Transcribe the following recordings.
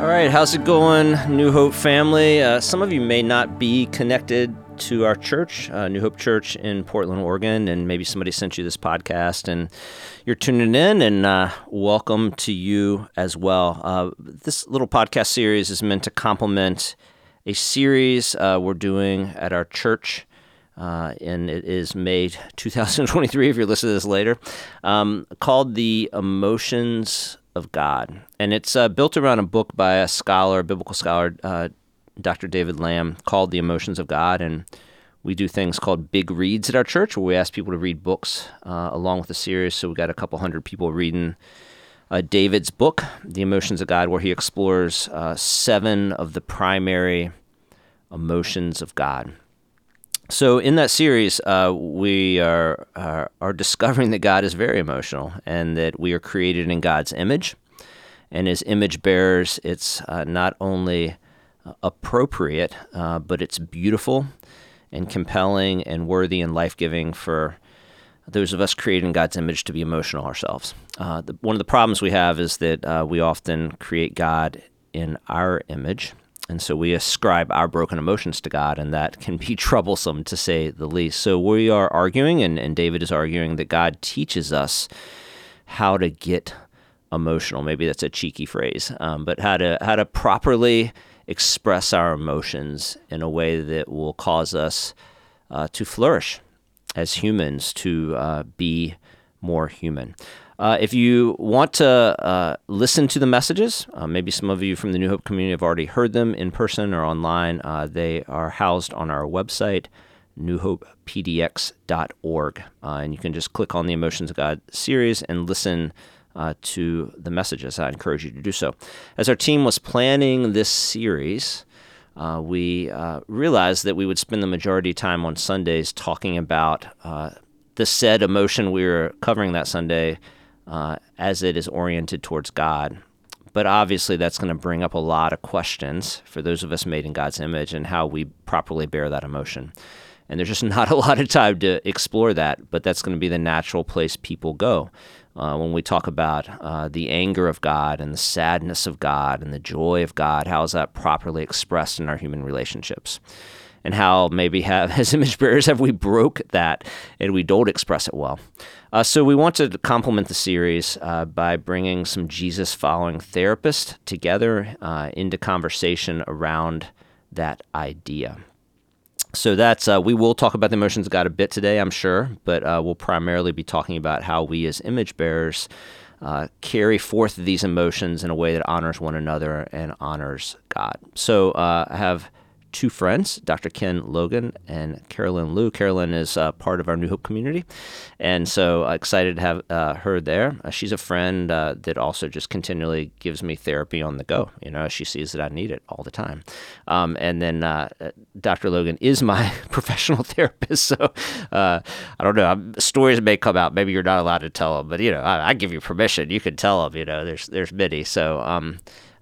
All right, how's it going, New Hope family? Uh, some of you may not be connected to our church, uh, New Hope Church in Portland, Oregon, and maybe somebody sent you this podcast and you're tuning in, and uh, welcome to you as well. Uh, this little podcast series is meant to complement a series uh, we're doing at our church. Uh, and it is May 2023, if you're listening to this later, um, called The Emotions of God. And it's uh, built around a book by a scholar, a biblical scholar, uh, Dr. David Lamb, called The Emotions of God. And we do things called big reads at our church where we ask people to read books uh, along with the series. So we got a couple hundred people reading uh, David's book, The Emotions of God, where he explores uh, seven of the primary emotions of God. So in that series, uh, we are, are, are discovering that God is very emotional and that we are created in God's image, and as image bearers, it's uh, not only uh, appropriate, uh, but it's beautiful and compelling and worthy and life giving for those of us created in God's image to be emotional ourselves. Uh, the, one of the problems we have is that uh, we often create God in our image and so we ascribe our broken emotions to God, and that can be troublesome to say the least. So we are arguing, and, and David is arguing, that God teaches us how to get emotional. Maybe that's a cheeky phrase, um, but how to how to properly express our emotions in a way that will cause us uh, to flourish as humans, to uh, be more human. Uh, if you want to uh, listen to the messages, uh, maybe some of you from the New Hope community have already heard them in person or online. Uh, they are housed on our website, newhopepdx.org. Uh, and you can just click on the Emotions of God series and listen uh, to the messages. I encourage you to do so. As our team was planning this series, we realized that we would spend the majority of time on Sundays talking about the said emotion we were covering that Sunday uh, as it is oriented towards God. But obviously, that's going to bring up a lot of questions for those of us made in God's image and how we properly bear that emotion. And there's just not a lot of time to explore that, but that's going to be the natural place people go. Uh, when we talk about uh, the anger of God and the sadness of God and the joy of God, how is that properly expressed in our human relationships? And how maybe have, as image bearers, have we broke that and we don't express it well? Uh, so we want to complement the series uh, by bringing some Jesus following therapists together uh, into conversation around that idea. So that's uh, we will talk about the emotions of God a bit today, I'm sure, but uh, we'll primarily be talking about how we as image bearers uh, carry forth these emotions in a way that honors one another and honors God. So I have two friends, Dr. Ken Logan and Carolyn Lu. Carolyn is uh, part of our New Hope community, and so uh, excited to have uh, her there. Uh, she's a friend uh, that also just continually gives me therapy on the go. You know, she sees that I need it all the time. Um, and then uh, Dr. Logan is my professional therapist, so I don't know. Stories may come out. Maybe you're not allowed to tell them, but you know, I, I give you permission. You can tell them. You know, there's there's many. So. Um,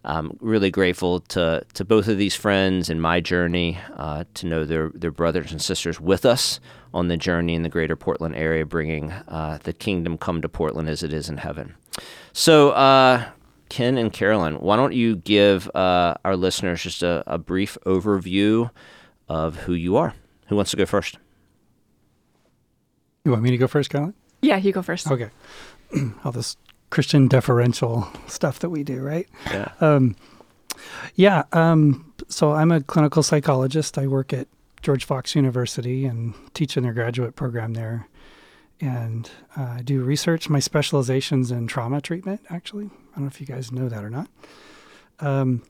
I'm really grateful to, to both of these friends in my journey uh, to know their, their brothers and sisters with us on the journey in the greater Portland area, bringing uh, the kingdom come to Portland as it is in heaven. So, uh, Ken and Carolyn, why don't you give uh, our listeners just a, a brief overview of who you are? Who wants to go first? You want me to go first, Carolyn? Yeah, you go first. Okay. All this Christian deferential stuff that we do, right? Yeah. Um, yeah. Um, so I'm a clinical psychologist. I work at George Fox University and teach in their graduate program there. And uh, I do research. My specialization's in trauma treatment, actually. I don't know if you guys know that or not. Um,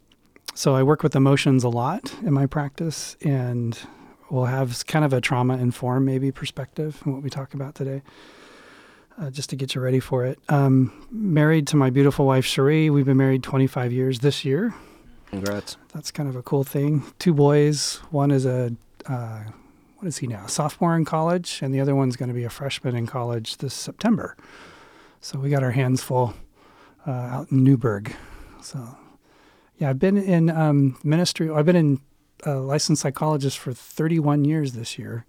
so I work with emotions a lot in my practice, and we'll have kind of a trauma informed, maybe, perspective in what we talk about today uh, just to get you ready for it. Um, married to my beautiful wife, Cherie. We've been married 25 years this year. Congrats. That's kind of a cool thing. Two boys. One is a, uh, what is he now? A sophomore in college, and the other one's going to be a freshman in college this September. So we got our hands full uh, out in Newberg. So, yeah, I've been in um, ministry. I've been in a licensed psychologist for 31 years this year,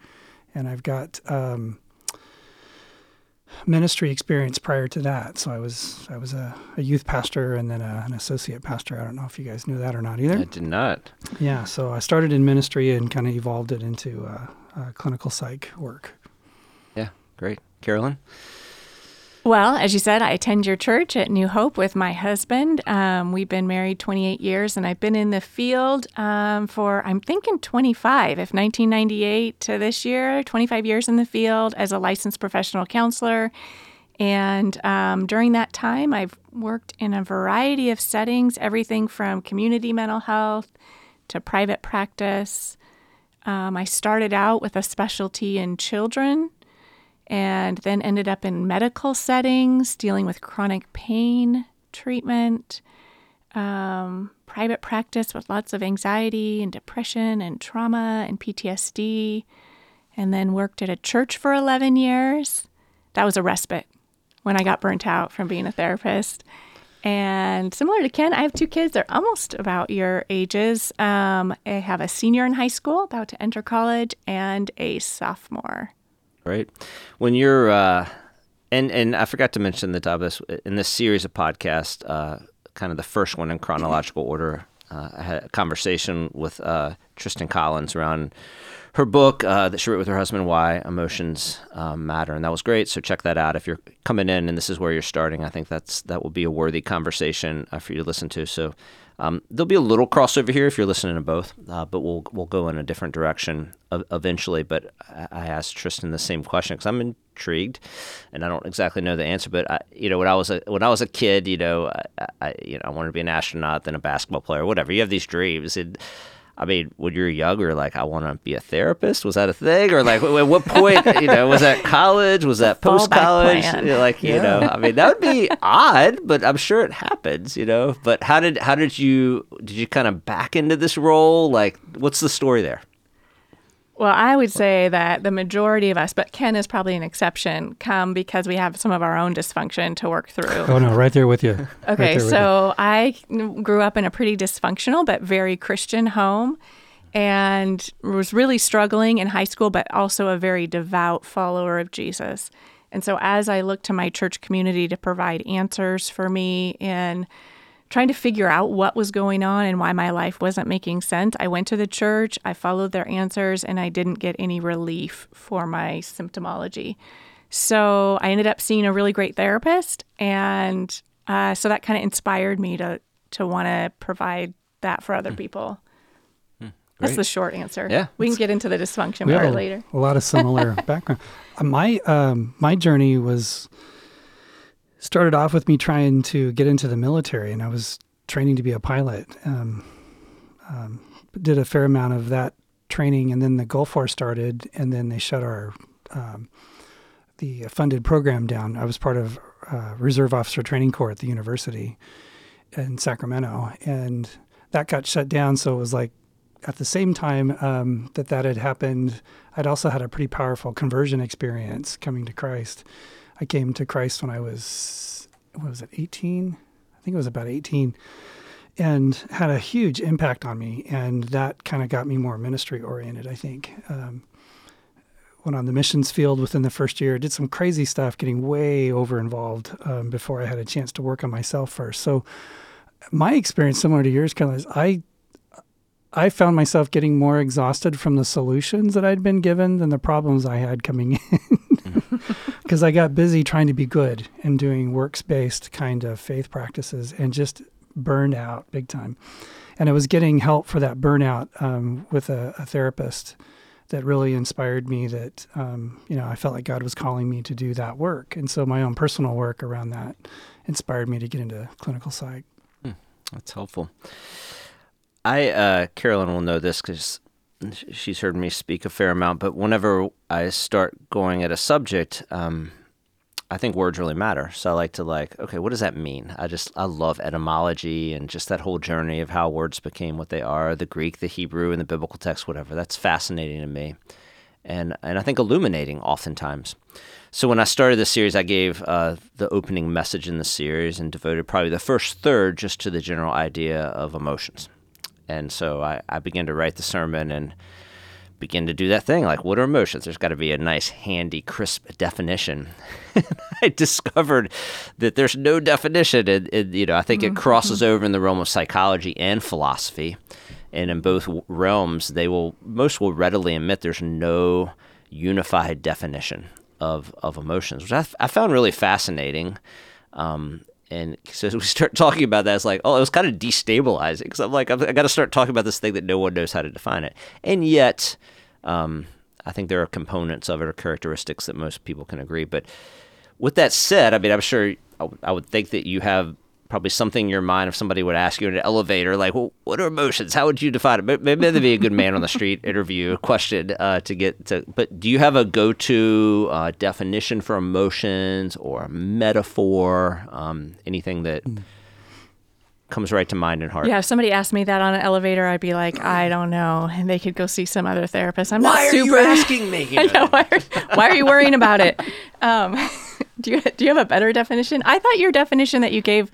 and I've got um, ministry experience prior to that. So I was I was a, a youth pastor and then a, an associate pastor. I don't know if you guys knew that or not either. I did not. Yeah, so I started in ministry and kind of evolved it into uh, uh, clinical psych work. Yeah, great. Carolyn? Well, as you said, I attend your church at New Hope with my husband. Um, we've been married 28 years, and I've been in the field um, for, I'm thinking 25, if 1998 to this year, 25 years in the field as a licensed professional counselor. And um, during that time, I've worked in a variety of settings everything from community mental health to private practice. Um, I started out with a specialty in children and then ended up in medical settings dealing with chronic pain treatment, um, private practice with lots of anxiety and depression and trauma and PTSD, and then worked at a church for 11 years. That was a respite when I got burnt out from being a therapist. And similar to Ken, I have two kids. They're almost about your ages. Um, I have a senior in high school, about to enter college, and a sophomore right? When you're, uh, and and I forgot to mention the top of this in this series of podcasts, uh, kind of the first one in chronological order. Uh, I had a conversation with uh, Tristan Collins around her book uh, that she wrote with her husband, "Why Emotions um, Matter," and that was great. So check that out if you're coming in and this is where you're starting. I think that's that will be a worthy conversation uh, for you to listen to. So um, there'll be a little crossover here if you're listening to both, uh, but we'll we'll go in a different direction eventually. But I asked Tristan the same question because I'm intrigued, and I don't exactly know the answer. But I, you know, when I was a when I was a kid, you know, I, I you know I wanted to be an astronaut, then a basketball player, whatever. You have these dreams, and I mean, when you're younger, like I want to be a therapist. Was that a thing, or like at what point? You know, was that college? Was that post college? Like yeah. you know, I mean, that would be odd, but I'm sure it happens. You know, but how did how did you did you kind of back into this role? Like, what's the story there? Well, I would say that the majority of us, but Ken is probably an exception, come because we have some of our own dysfunction to work through. Oh, no, right there with you. Okay, right so I grew up in a pretty dysfunctional but very Christian home and was really struggling in high school, but also a very devout follower of Jesus. And so as I looked to my church community to provide answers for me in trying to figure out what was going on and why my life wasn't making sense. I went to the church, I followed their answers, and I didn't get any relief for my symptomology. So I ended up seeing a really great therapist, and uh, so that kind of inspired me to to want to provide that for other mm. people. Mm, That's the short answer. Yeah, we can get into the dysfunction part a, later. A lot of similar background. Uh, my um, my journey was started off with me trying to get into the military, and I was training to be a pilot. Um, um, did a fair amount of that training, and then the Gulf War started, and then they shut our um, the funded program down. I was part of uh, Reserve Officer Training Corps at the university in Sacramento, and that got shut down. So it was like at the same time um, that that had happened, I'd also had a pretty powerful conversion experience coming to Christ. I came to Christ when I was, what was it, 18? I think it was about 18, and had a huge impact on me. And that kind of got me more ministry oriented, I think. Um, went on the missions field within the first year, did some crazy stuff, getting way over involved um, before I had a chance to work on myself first. So, my experience, similar to yours, kind of, is I I found myself getting more exhausted from the solutions that I'd been given than the problems I had coming in. Because I got busy trying to be good and doing works based kind of faith practices and just burned out big time. And I was getting help for that burnout um, with a, a, therapist that really inspired me that, um, you know, I felt like God was calling me to do that work. And so my own personal work around that inspired me to get into clinical psych. Hmm, that's helpful. I uh, Carolyn will know this because she's heard me speak a fair amount. But whenever I start going at a subject, um, I think words really matter. So I like to like, okay, what does that mean? I just I love etymology and just that whole journey of how words became what they are, the Greek, the Hebrew, and the biblical text, whatever. That's fascinating to me, and and I think illuminating oftentimes. So when I started the series, I gave uh, the opening message in the series and devoted probably the first third just to the general idea of emotions and so I, I began to write the sermon and begin to do that thing like what are emotions? There's got to be a nice handy crisp definition. I discovered that there's no definition. And, and you know i think Mm-hmm. it crosses over in the realm of psychology and philosophy. And in both realms they will most will readily admit there's no unified definition of of emotions which i, f- I found really fascinating. Um, and so we start talking about that, it's like, oh, it was kind of destabilizing because I'm like, I've, I got to start talking about this thing that no one knows how to define it. And yet, um, I think there are components of it or characteristics that most people can agree. But with that said, I mean, I'm sure I would- I would think that you have probably something in your mind if somebody would ask you in an elevator, like, well, what are emotions? How would you define it? Maybe that'd be a good man on the street interview question uh, to get to. But do you have a go to uh, definition for emotions or a metaphor? Um, anything that comes right to mind and heart? Yeah, if somebody asked me that on an elevator, I'd be like, I don't know, and they could go see some other therapist. I'm not Why are super. you asking me? I know, why, are, why are you worrying about it? Um, do you do you have a better definition? I thought your definition that you gave,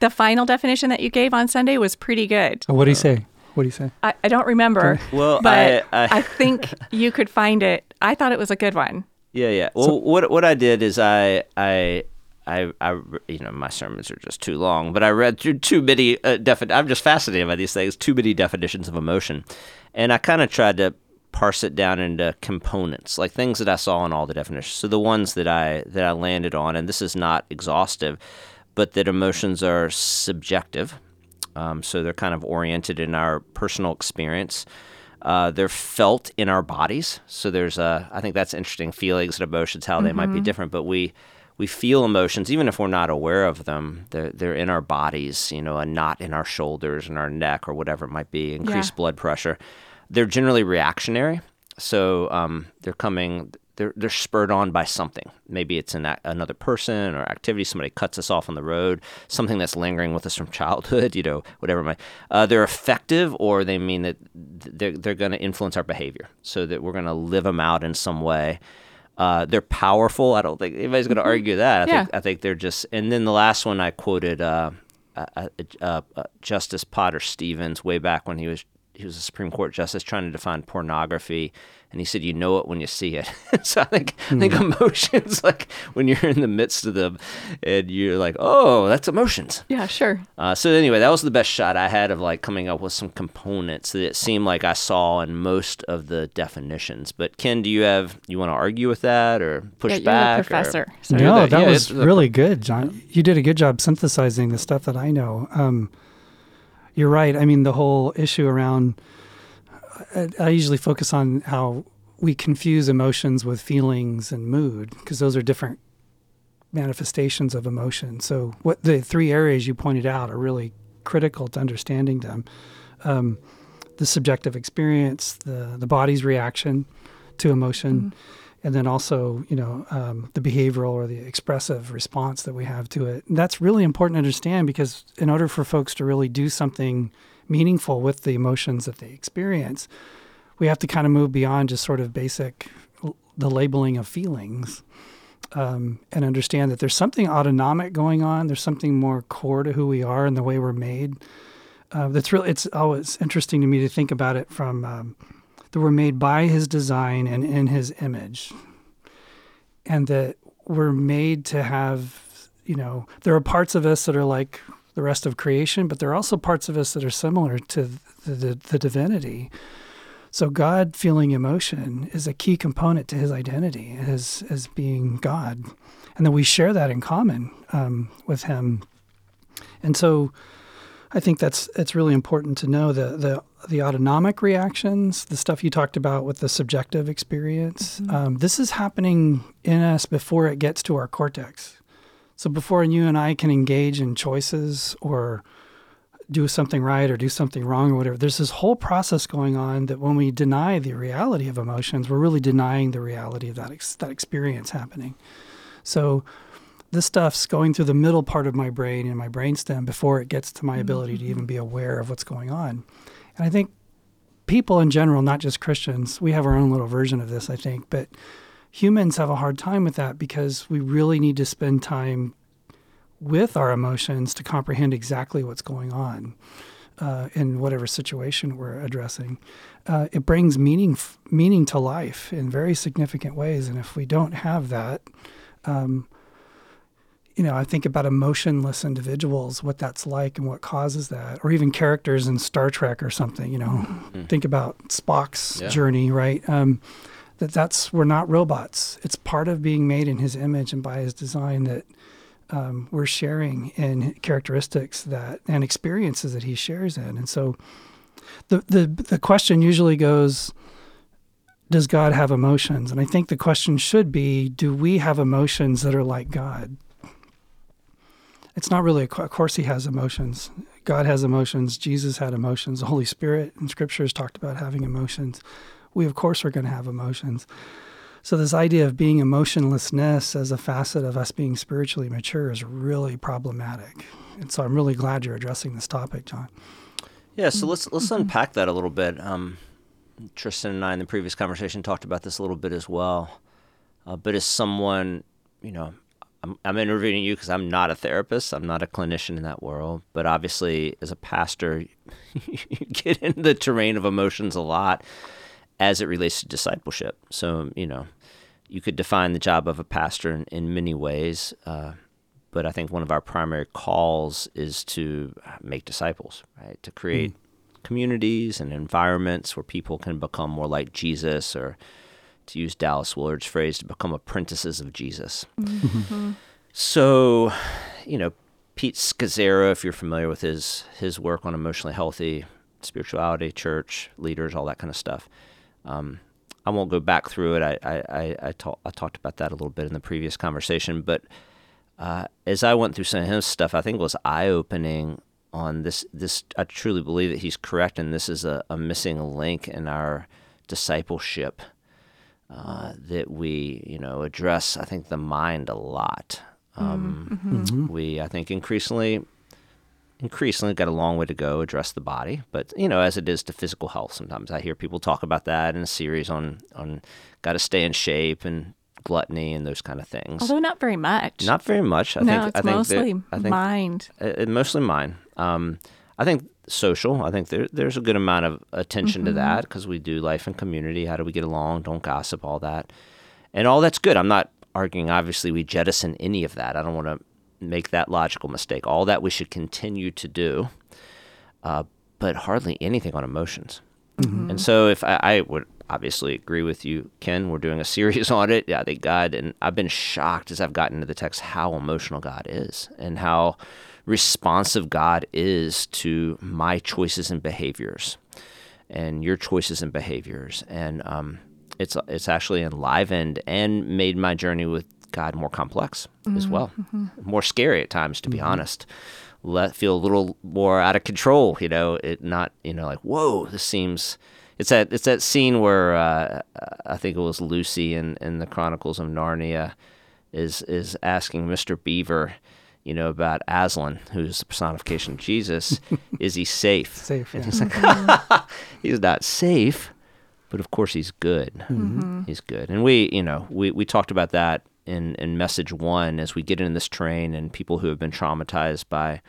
the final definition that you gave on Sunday was pretty good. So what do you say? What do you say? I, I don't remember. Well, but I- I- think you could find it. I thought it was a good one. Yeah, yeah. Well, what what I did is I I. I, I, you know, my sermons are just too long, but I read through too many uh, defi- I'm just fascinated by these things. Too many definitions of emotion, and I kind of tried to parse it down into components, like things that I saw in all the definitions. So the ones that I that I landed on, and this is not exhaustive, but that emotions are subjective. Um, so they're kind of oriented in our personal experience. Uh, they're felt in our bodies. So there's a, I think that's interesting. Feelings and emotions, how they might be different, but we we feel emotions even if we're not aware of them. They're they're in our bodies. You know, a knot in our shoulders and our neck or whatever it might be, increased Yeah. blood pressure. They're generally reactionary. So um, they're coming. They're, they're spurred on by something. Maybe it's an, another person or activity. Somebody cuts us off on the road. Something that's lingering with us from childhood. You know, whatever. Might uh, they're effective, or they mean that they're they're going to influence our behavior, so that we're going to live them out in some way. Uh, they're powerful. I don't think anybody's going to argue that. I Mm-hmm. Yeah. think I think they're just. And then the last one I quoted uh, uh, uh, uh, uh, Justice Potter Stevens way back when he was he was a Supreme Court justice trying to define pornography, and he said, "You know it when you see it." so I think I think emotions, like when you're in the midst of them, and you're like, "Oh, that's emotions." Yeah, sure. Uh, so anyway, that was the best shot I had of like coming up with some components that it seemed like I saw in most of the definitions. But Ken, do you have you want to argue with that or push yeah, you're back? a or- professor. So No, the- that yeah, was it's the- really good, John. You did a good job synthesizing the stuff that I know. Um, you're right. I mean, the whole issue around, I, I usually focus on how we confuse emotions with feelings and mood because those are different manifestations of emotion. So, what the three areas you pointed out are really critical to understanding them. Um, the subjective experience, the the body's reaction to emotion, and then also you know um, the behavioral or the expressive response that we have to it. And that's really important to understand because in order for folks to really do something meaningful with the emotions that they experience, we have to kind of move beyond just sort of basic the labeling of feelings. Um, and understand that there's something autonomic going on. There's something more core to who we are and the way we're made. Uh, that's really it's always interesting to me to think about it from um, that we're made by His design and in His image, and that we're made to have you know there are parts of us that are like the rest of creation, but there are also parts of us that are similar to the, the, the divinity. So God feeling emotion is a key component to His identity as as being God, and that we share that in common um, with Him. And so, I think that's it's really important to know the the the autonomic reactions, the stuff you talked about with the subjective experience. Um, this is happening in us before it gets to our cortex. So before you and I can engage in choices or do something right or do something wrong or whatever, there's this whole process going on that when we deny the reality of emotions, we're really denying the reality of that ex- that experience happening. So this stuff's going through the middle part of my brain and my brainstem before it gets to my ability to even be aware of what's going on. And I think people in general, not just Christians, we have our own little version of this, I think, but humans have a hard time with that because we really need to spend time with our emotions to comprehend exactly what's going on. uh, in whatever situation we're addressing. Uh, it brings meaning meaning to life in very significant ways, and if we don't have that, um, you know, I think about emotionless individuals, what that's like and what causes that, or even characters in Star Trek or something. You know, mm-hmm. think about Spock's yeah. journey, right? Um, that that's we're not robots. It's part of being made in His image and by His design that um, we're sharing in characteristics that and experiences that He shares in. And so, the the the question usually goes. Does God have emotions? And I think the question should be Do we have emotions that are like God? It's not really, of course, he has emotions. God has emotions. Jesus had emotions. The Holy Spirit in Scripture has talked about having emotions. We, of course, are going to have emotions. So, this idea of being emotionlessness as a facet of us being spiritually mature is really problematic. And so, I'm really glad you're addressing this topic, John. Yeah, so let's let's mm-hmm. unpack that a little bit. Um, Tristan and I in the previous conversation talked about this a little bit as well. Uh, but as someone, you know, I'm, I'm interviewing you because I'm not a therapist. I'm not a clinician in that world. But obviously, as a pastor, you get in the terrain of emotions a lot as it relates to discipleship. So, you know, you could define the job of a pastor in, in many ways. Uh, but I think one of our primary calls is to make disciples, right? To create mm. communities and environments where people can become more like Jesus or to use Dallas Willard's phrase, to become apprentices of Jesus. Mm-hmm. So, you know, Pete Scazzero, if you're familiar with his his work on emotionally healthy spirituality, church leaders, all that kind of stuff. Um, I won't go back through it. I I, I, I, talk, I talked about that a little bit in the previous conversation, but uh, as I went through some of his stuff, I think it was eye opening on this. This I truly believe that he's correct, and this is a, a missing link in our discipleship uh, that we, you know, address. I think the mind a lot. Um, mm-hmm. mm-hmm. We, I think, increasingly, increasingly got a long way to go address the body. But you know, as it is to physical health, sometimes I hear people talk about that in a series on on got to stay in shape and gluttony and those kind of things. Although not very much. Not very much. I no, think. it's I think mostly that, I think, mind. It, mostly mind. Um, I think social. I think there, there's a good amount of attention mm-hmm. to that because we do life and community. How do we get along? Don't gossip, all that. And all that's good. I'm not arguing, obviously, we jettison any of that. I don't want to make that logical mistake. All that we should continue to do, uh, but hardly anything on emotions. Mm-hmm. And so, if I, I, would obviously agree with you, Ken, we're doing a series on it. Yeah, I think God, and I've been shocked as I've gotten into the text how emotional God is and how responsive God is to my choices and behaviors and your choices and behaviors. And um, it's, it's actually enlivened and made my journey with God more complex mm-hmm. as well, mm-hmm. more scary at times, to be mm-hmm. honest. Let feel a little more out of control, you know. It not, you know, like whoa, this seems. It's that it's that scene where uh, I think it was Lucy in, in the Chronicles of Narnia is is asking Mr. Beaver, you know, about Aslan, who's the personification of Jesus. is he safe? Safe. And yeah. he's like, he's not safe, but of course he's good. Mm-hmm. He's good. And we, you know, we, we talked about that in, in message one as we get in this train and people who have been traumatized by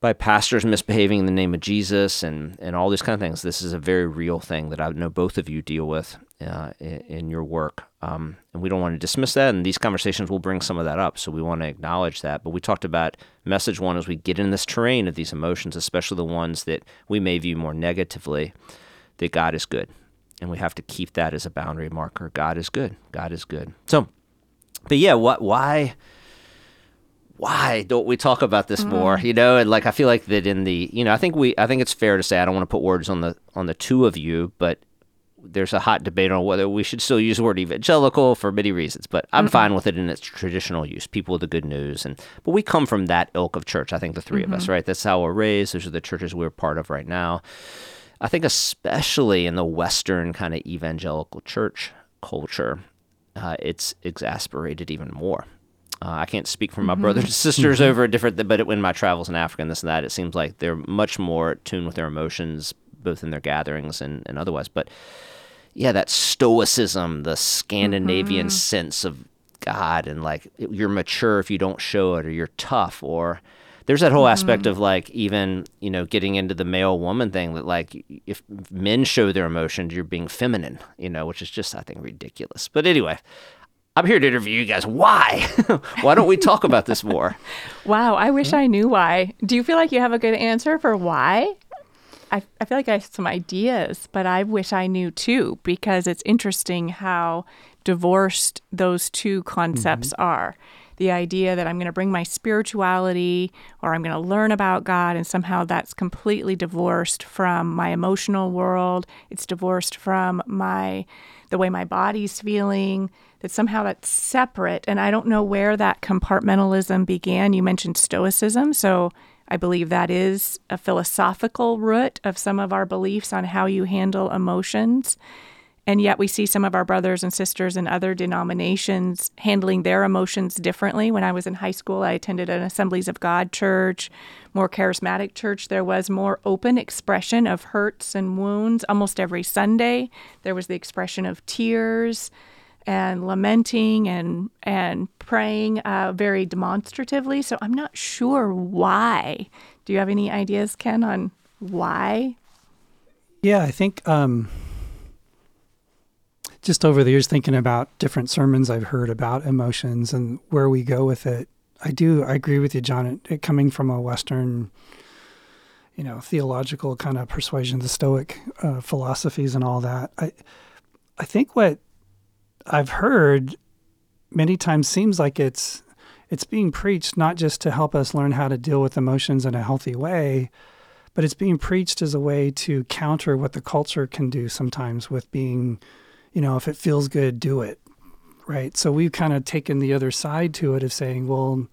by pastors misbehaving in the name of Jesus and, and all these kind of things. This is a very real thing that I know both of you deal with uh, in, in, your work. Um, and we don't want to dismiss that. And these conversations will bring some of that up. So we want to acknowledge that. But we talked about message one as we get in this terrain of these emotions, especially the ones that we may view more negatively, that God is good. And we have to keep that as a boundary marker. God is good. God is good. So, but yeah, what, why? why don't we talk about this mm. more? You know, and like I feel like that in the, you know, I think we, I think it's fair to say I don't want to put words on the on the two of you, but there's a hot debate on whether we should still use the word evangelical for many reasons. But I'm mm-hmm. fine with it in its traditional use. People with the good news, and but we come from that ilk of church. I think the 3 mm-hmm. of us, mm-hmm. right? That's how we're raised. Those are the churches we're part of right now. I think especially in the Western kind of evangelical church culture, uh, it's exasperated even more. Uh, I can't speak for my mm-hmm. brothers and sisters mm-hmm. over a different, but in my travels in Africa and this and that, it seems like they're much more tuned with their emotions, both in their gatherings and, and otherwise. But yeah, that stoicism, the Scandinavian mm-hmm. sense of God, and like you're mature if you don't show it, or you're tough, or there's that whole aspect of like even you know getting into the male woman thing that like if men show their emotions you're being feminine you know which is just i think ridiculous but anyway i'm here to interview you guys why why don't we talk about this more Wow, I wish I knew why. Do you feel like you have a good answer for why? I, I feel like I have some ideas, but I wish I knew too, because it's interesting how divorced those two concepts mm-hmm. are. The idea that I'm going to bring my spirituality or I'm going to learn about God, and somehow that's completely divorced from my emotional world. It's divorced from my the way my body's feeling, that somehow that's separate. And I don't know where that compartmentalism began. You mentioned Stoicism. So I believe that is a philosophical root of some of our beliefs on how you handle emotions. And yet we see some of our brothers and sisters in other denominations handling their emotions differently. When I was in high school, I attended an Assemblies of God church, more charismatic church. There was more open expression of hurts and wounds almost every Sunday. There was the expression of tears and lamenting and and praying uh, very demonstratively. So I'm not sure why. Do you have any ideas, Ken, on why? Yeah, I think um, just over the years, thinking about different sermons I've heard about emotions and where we go with it, I do. I agree with you, John. It, coming from a Western, you know, theological kind of persuasion, the Stoic uh, philosophies and all that. I, I think what I've heard many times seems like it's it's being preached not just to help us learn how to deal with emotions in a healthy way, but it's being preached as a way to counter what the culture can do sometimes with being, you know, if it feels good, do it. Right. So we've kind of taken the other side to it of saying, well,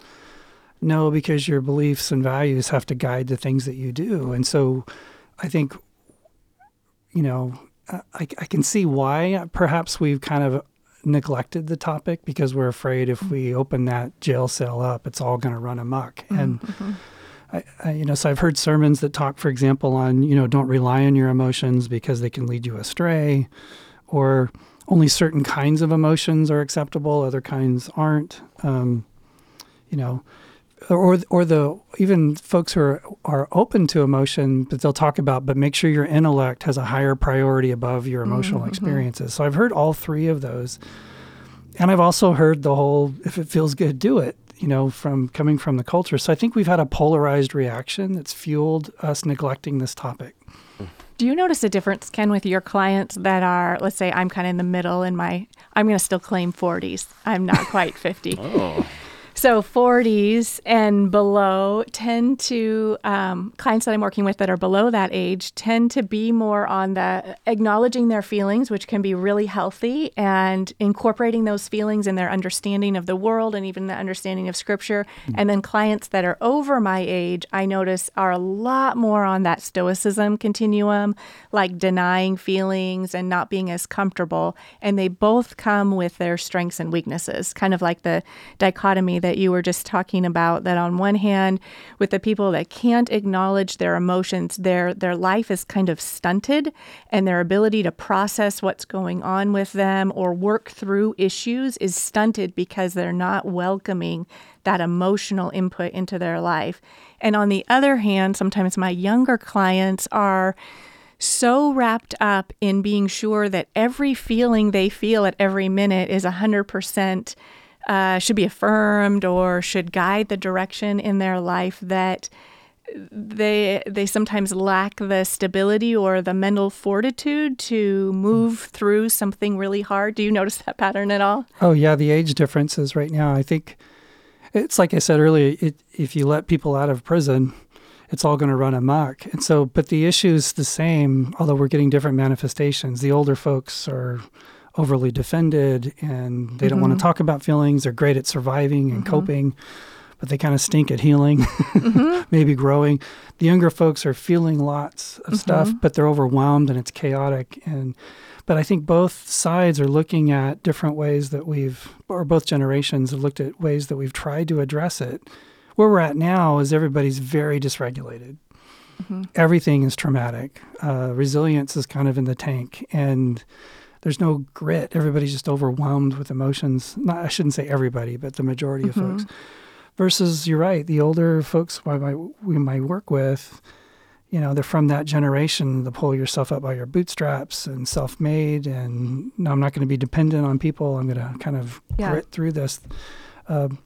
no, because your beliefs and values have to guide the things that you do. And so I think, you know, I, I can see why perhaps we've kind of neglected the topic because we're afraid if we open that jail cell up, it's all going to run amok. And I, I, you know, so I've heard sermons that talk, for example, on you know, don't rely on your emotions because they can lead you astray, or only certain kinds of emotions are acceptable, other kinds aren't. Um, you know, or or the even folks who are, are open to emotion, but they'll talk about, but make sure your intellect has a higher priority above your emotional Mm-hmm. experiences. So I've heard all three of those, and I've also heard the whole "if it feels good, do it." You know, from coming from the culture. So I think we've had a polarized reaction that's fueled us neglecting this topic. Do you notice a difference, Ken, with your clients that are, let's say, I'm kind of in the middle in my, I'm going to still claim 40s. I'm not quite 50. oh So 40s and below tend to um, clients that I'm working with that are below that age tend to be more on the acknowledging their feelings, which can be really healthy, and incorporating those feelings in their understanding of the world and even the understanding of Scripture. And then clients that are over my age, I notice are a lot more on that stoicism continuum, like denying feelings and not being as comfortable. And they both come with their strengths and weaknesses, kind of like the dichotomy that you were just talking about. That on one hand, with the people that can't acknowledge their emotions, their their life is kind of stunted, and their ability to process what's going on with them or work through issues is stunted because they're not welcoming that emotional input into their life. And on the other hand, sometimes my younger clients are so wrapped up in being sure that every feeling they feel at every minute is 100% uh, should be affirmed or should guide the direction in their life that they they sometimes lack the stability or the mental fortitude to move through something really hard. Do you notice that pattern at all? Oh yeah, the age differences right now. I think it's like I said earlier. It, if you let people out of prison, it's all going to run amok. And so, but the issue's the same, although we're getting different manifestations. The older folks are overly defended and they don't want to mm-hmm. talk about feelings. They're great at surviving and mm-hmm. coping, but they kind of stink at healing, mm-hmm. maybe growing. The younger folks are feeling lots of stuff, but they're overwhelmed and it's chaotic. And but I think both sides are looking at different ways that we've, or both generations have looked at ways that we've tried to address it. Where we're at now is everybody's very dysregulated. Everything is traumatic. Uh, resilience is kind of in the tank, and there's no grit. Everybody's just overwhelmed with emotions. Not, I shouldn't say everybody, but the majority of folks. versus you're right, the older folks we might, we might work with, you know, they're from that generation the pull yourself up by your bootstraps and self-made, and no, I'm not going to be dependent on people. I'm going to kind of Yeah. grit through this. Um,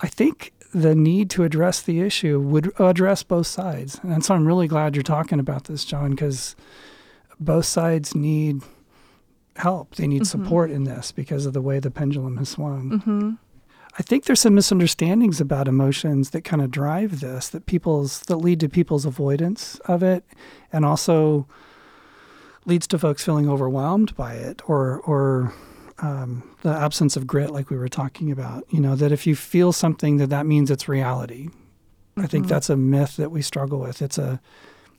I think the need to address the issue would address both sides, and so I'm really glad you're talking about this, John, because both sides need help. They need support in this because of the way the pendulum has swung. hmm I think there's some misunderstandings about emotions that kind of drive this, that people's that lead to people's avoidance of it, and also leads to folks feeling overwhelmed by it, or or um, the absence of grit, like we were talking about. You know, that if you feel something, that that means it's reality. I think Mhm. that's a myth that we struggle with. It's a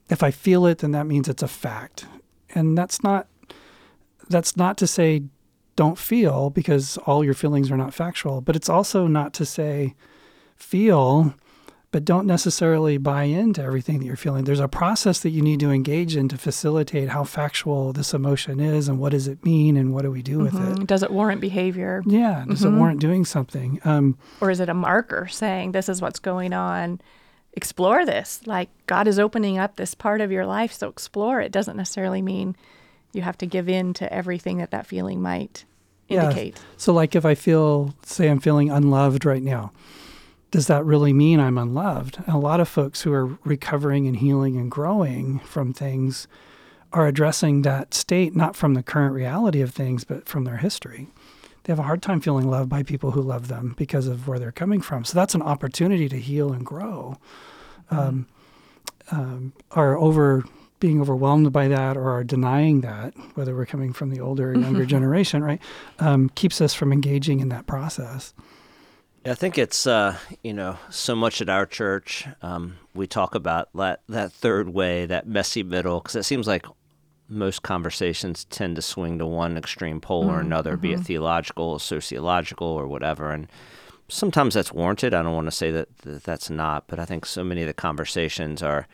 if I feel it, then that means it's a fact, and that's not that's not to say don't feel because all your feelings are not factual, but it's also not to say feel, but don't necessarily buy into everything that you're feeling. There's a process that you need to engage in to facilitate how factual this emotion is and what does it mean and what do we do with it. Mhm. Does it warrant behavior? Yeah, does it Mhm. warrant doing something? Um, Or is it a marker saying this is what's going on? Explore this. Like God is opening up this part of your life, so explore it. Doesn't necessarily mean you have to give in to everything that that feeling might indicate. Yeah. So, like, if I feel, say, I'm feeling unloved right now, does that really mean I'm unloved? And a lot of folks who are recovering and healing and growing from things are addressing that state not from the current reality of things, but from their history. They have a hard time feeling loved by people who love them because of where they're coming from. So, that's an opportunity to heal and grow. Um, um, are over being overwhelmed by that or are denying that, whether we're coming from the older or younger generation, right, um, keeps us from engaging in that process. Yeah, I think it's uh, you know so much at our church. Um, we talk about that that third way, that messy middle, because it seems like most conversations tend to swing to one extreme pole or another, be it theological, sociological, or whatever. And sometimes that's warranted. I don't want to say that, that that's not, but I think so many of the conversations are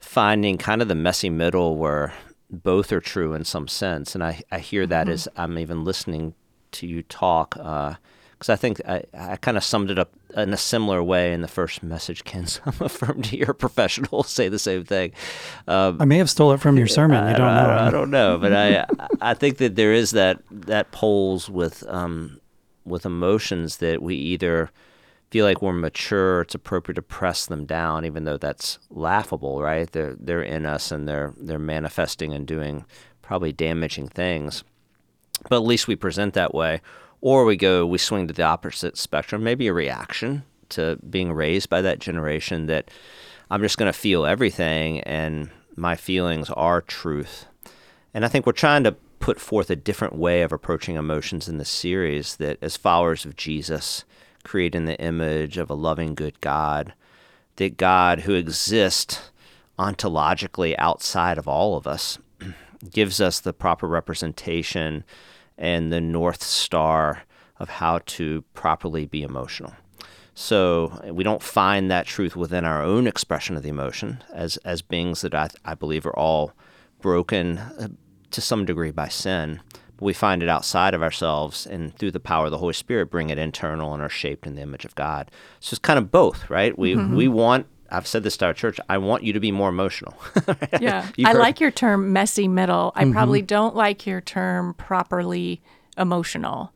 finding kind of the messy middle where both are true in some sense. And I, I hear that as I'm even listening to you talk, because I think I, I kind of summed it up in a similar way in the first message, Ken. So I'm affirmed to your professionals say the same thing. Um, I may have stole it from your sermon. You I- don't I, know. I don't know, but I I think that there is that that poles with um with emotions that we either feel like we're mature, it's appropriate to press them down, even though that's laughable, right? They're they're in us and they're they're manifesting and doing probably damaging things. But at least we present that way. Or we go, we swing to the opposite spectrum, maybe a reaction to being raised by that generation that I'm just going to feel everything and my feelings are truth. And I think we're trying to put forth a different way of approaching emotions in this series that, as followers of Jesus, create in the image of a loving, good God, that God who exists ontologically outside of all of us gives us the proper representation and the north star of how to properly be emotional. So we don't find that truth within our own expression of the emotion as as beings that I, I believe are all broken uh, to some degree by sin. But we find it outside of ourselves and through the power of the Holy Spirit bring it internal and are shaped in the image of God. So it's kind of both, right? We mm-hmm. we want I've said this to our church, I want you to be more emotional. Yeah. I like your term messy middle. I mm-hmm. probably don't like your term properly emotional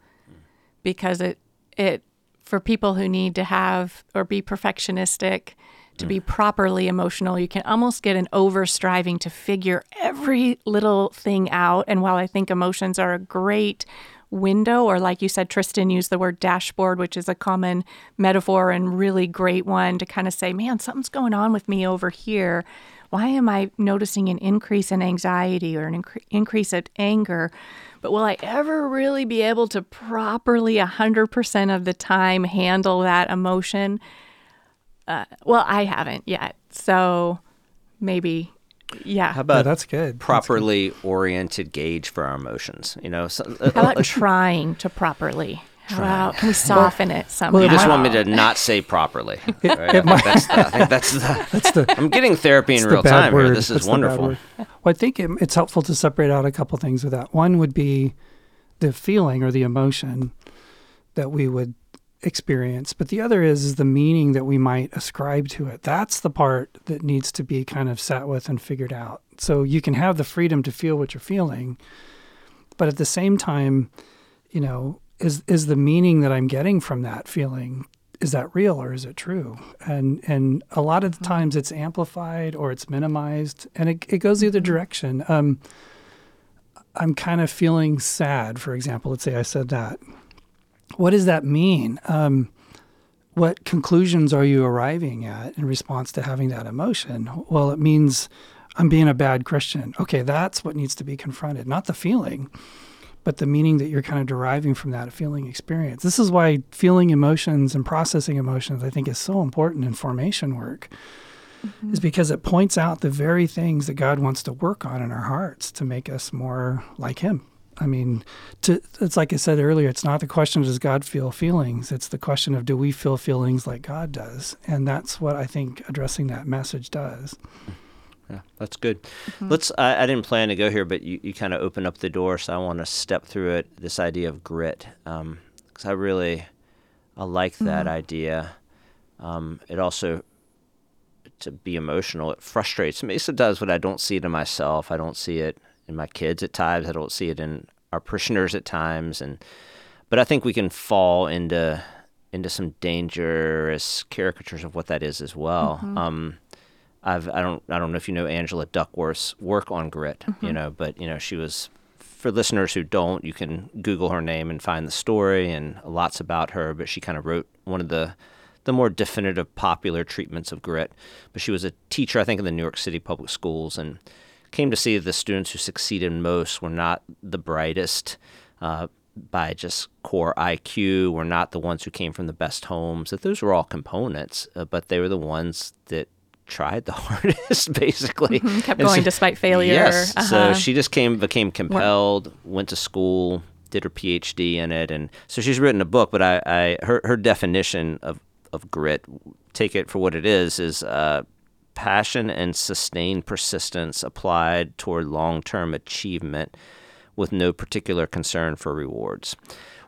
because it it for people who need to have or be perfectionistic to be mm. properly emotional, you can almost get an over striving to figure every little thing out. And while I think emotions are a great window, or like you said, Tristan used the word dashboard, which is a common metaphor and really great one to kind of say, man, something's going on with me over here. Why am I noticing an increase in anxiety or an incre- increase of anger? But will I ever really be able to properly 100% of the time handle that emotion? Uh, well, I haven't yet. So maybe, yeah. How about Yeah, that's good. That's properly oriented gauge for our emotions? You know, so, uh, How about trying to properly? How about can we soften it somehow? Well, you just want me to not say properly. Right? I, think that's the, I think that's the. That's the I'm getting therapy in real the time word. here. This is That's the wonderful. Well, I think it, it's helpful to separate out a couple things with that. One would be the feeling or the emotion that we would experience, but the other is, is the meaning that we might ascribe to it. That's the part that needs to be kind of sat with and figured out. So you can have the freedom to feel what you're feeling, but at the same time, you know, is is the meaning that I'm getting from that feeling is that real or is it true? And and a lot of the times it's amplified or it's minimized, and it it goes the other direction. Um, I'm kind of feeling sad, for example. Let's say I said that. What does that mean? Um, what conclusions are you arriving at in response to having that emotion? Well, it means I'm being a bad Christian. Okay, that's what needs to be confronted, not the feeling, but the meaning that you're kind of deriving from that feeling experience. This is why feeling emotions and processing emotions, I think, is so important in formation work mm-hmm. is because it points out the very things that God wants to work on in our hearts to make us more like Him. I mean, to, it's like I said earlier, it's not the question, does God feel feelings? It's the question of, do we feel feelings like God does? And that's what I think addressing that message does. Yeah, that's good. Mm-hmm. Let's. I, I, didn't plan to go here, but you, you kind of open up the door, so I want to step through it. This idea of grit, because um, I really, I like that mm-hmm. idea. Um, it also to be emotional. It frustrates me sometimes when I don't see it in myself. I don't see it in my kids at times. I don't see it in our parishioners at times. And but I think we can fall into into some dangerous caricatures of what that is as well. Mm-hmm. Um, I've I don't I don't know if you know Angela Duckworth's work on grit, mm-hmm. you know, but you know she was for listeners who don't, you can Google her name and find the story and lots about her. But she kind of wrote one of the the more definitive popular treatments of grit. But she was a teacher, I think, in the New York City public schools and came to see the students who succeeded most were not the brightest uh, by just core IQ, were not the ones who came from the best homes. That those were all components, uh, but they were the ones that tried the hardest, basically. Mm-hmm, kept and going so, despite failure. Yes. Uh-huh. So she just came, became compelled, went to school, did her PhD in it, and so she's written a book. But I, I her her definition of of grit, take it for what it is, is uh, passion and sustained persistence applied toward long term achievement with no particular concern for rewards.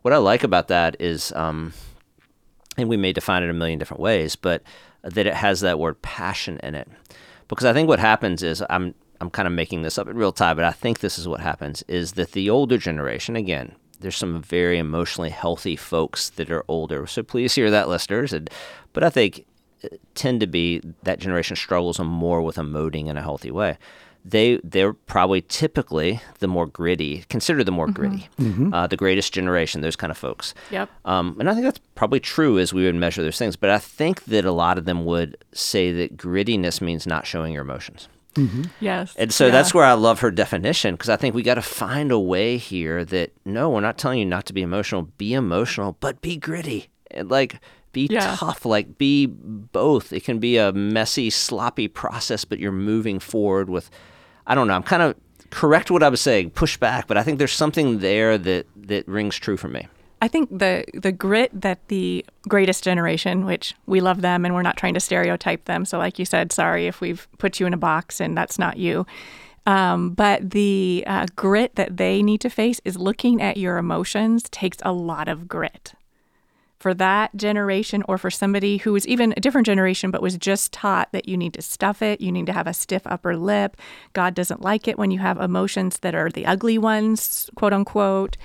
What I like about that is, um, and we may define it a million different ways, but that it has that word passion in it. Because I think what happens is, I'm I'm kind of making this up in real time, but I think this is what happens is that the older generation, again, there's some very emotionally healthy folks that are older. So please hear that, listeners. And, but I think tend to be that generation struggles more with emoting in a healthy way. They they're probably typically the more gritty, considered the more mm-hmm. gritty, mm-hmm. Uh, the greatest generation. Those kind of folks. Yep. Um, and I think that's probably true as we would measure those things. But I think that a lot of them would say that grittiness means not showing your emotions. Mm-hmm. Yes. And so yeah. that's where I love her definition because I think we got to find a way here that no, we're not telling you not to be emotional. Be emotional, but be gritty. And like be yeah. tough. Like be both. It can be a messy, sloppy process, but you're moving forward with. I don't know. I'm kind of correct what I was saying. Push back, but I think there's something there that that rings true for me. I think the the grit that the greatest generation, which we love them and we're not trying to stereotype them. So, like you said, sorry if we've put you in a box and that's not you. Um, but the uh, grit that they need to face is looking at your emotions takes a lot of grit. For that generation, or for somebody who is even a different generation but was just taught that you need to stuff it, you need to have a stiff upper lip. God doesn't like it when you have emotions that are the ugly ones, quote unquote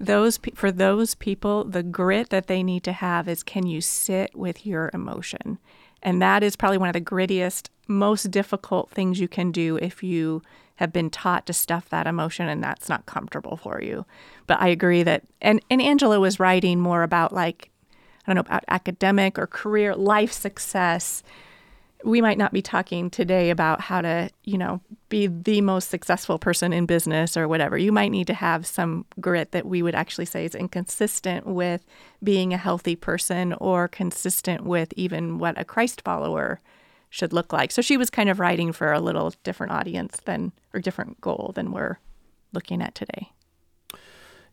those for those people the grit that they need to have is can you sit with your emotion and that is probably one of the grittiest most difficult things you can do if you have been taught to stuff that emotion and that's not comfortable for you but i agree that and and angela was writing more about like i don't know about academic or career life success we might not be talking today about how to, you know, be the most successful person in business or whatever. You might need to have some grit that we would actually say is inconsistent with being a healthy person or consistent with even what a Christ follower should look like. So she was kind of writing for a little different audience than or different goal than we're looking at today.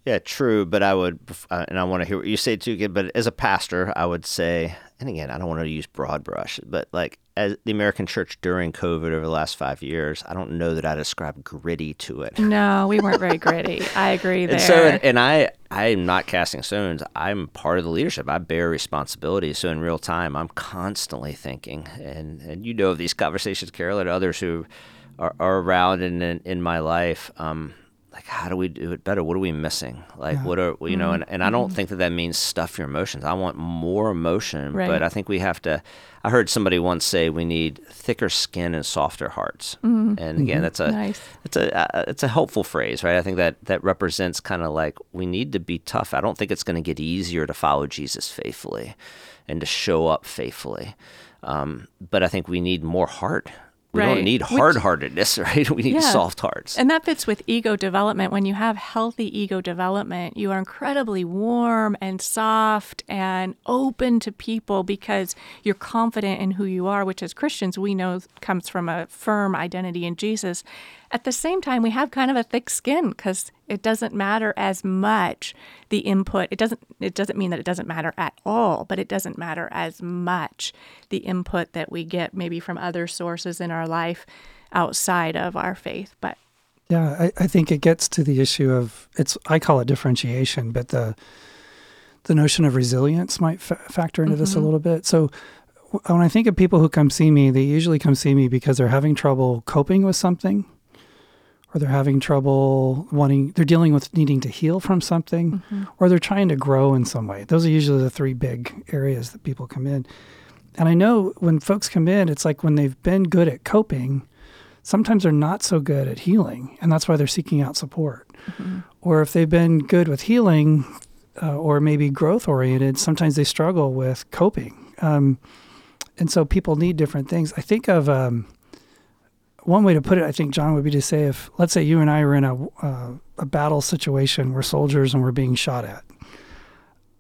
Yeah, true. But I would, uh, and I want to hear what you say too. But as a pastor, I would say, and again, I don't want to use broad brush, but like as the American church during COVID over the last five years, I don't know that I describe gritty to it. No, we weren't very gritty. I agree there. And so, and I, I'm not casting stones. I'm part of the leadership. I bear responsibility. So in real time, I'm constantly thinking, and and you know of these conversations, Carol, and others who are, are around in, in, in my life. Um, like how do we do it better what are we missing like yeah. what are you know mm-hmm. and, and i don't mm-hmm. think that that means stuff your emotions i want more emotion right. but i think we have to i heard somebody once say we need thicker skin and softer hearts mm-hmm. and again mm-hmm. that's a nice. it's a uh, it's a helpful phrase right i think that that represents kind of like we need to be tough i don't think it's going to get easier to follow jesus faithfully and to show up faithfully um, but i think we need more heart we right. don't need hard heartedness, right? We need yeah. soft hearts. And that fits with ego development. When you have healthy ego development, you are incredibly warm and soft and open to people because you're confident in who you are, which as Christians we know comes from a firm identity in Jesus. At the same time, we have kind of a thick skin because it doesn't matter as much the input. It doesn't it doesn't mean that it doesn't matter at all, but it doesn't matter as much the input that we get maybe from other sources in our life outside of our faith. But yeah, I, I think it gets to the issue of it's I call it differentiation, but the the notion of resilience might factor into mm-hmm. this a mm-hmm. little bit. So when I think of people who come see me, they usually come see me because they're having trouble coping with something or they're having trouble wanting, they're dealing with needing to heal from something, mm-hmm. or they're trying to grow in some way. Those are usually the three big areas that people come in. And I know when folks come in, it's like when they've been good at coping, sometimes they're not so good at healing, and that's why they're seeking out support. Mm-hmm. Or if they've been good with healing uh, or maybe growth oriented, sometimes they struggle with coping. Um, and so people need different things. I think of um, one way to put it, I think, John, would be to say if, let's say, you and I were in a, uh, a battle situation, we're soldiers and we're being shot at.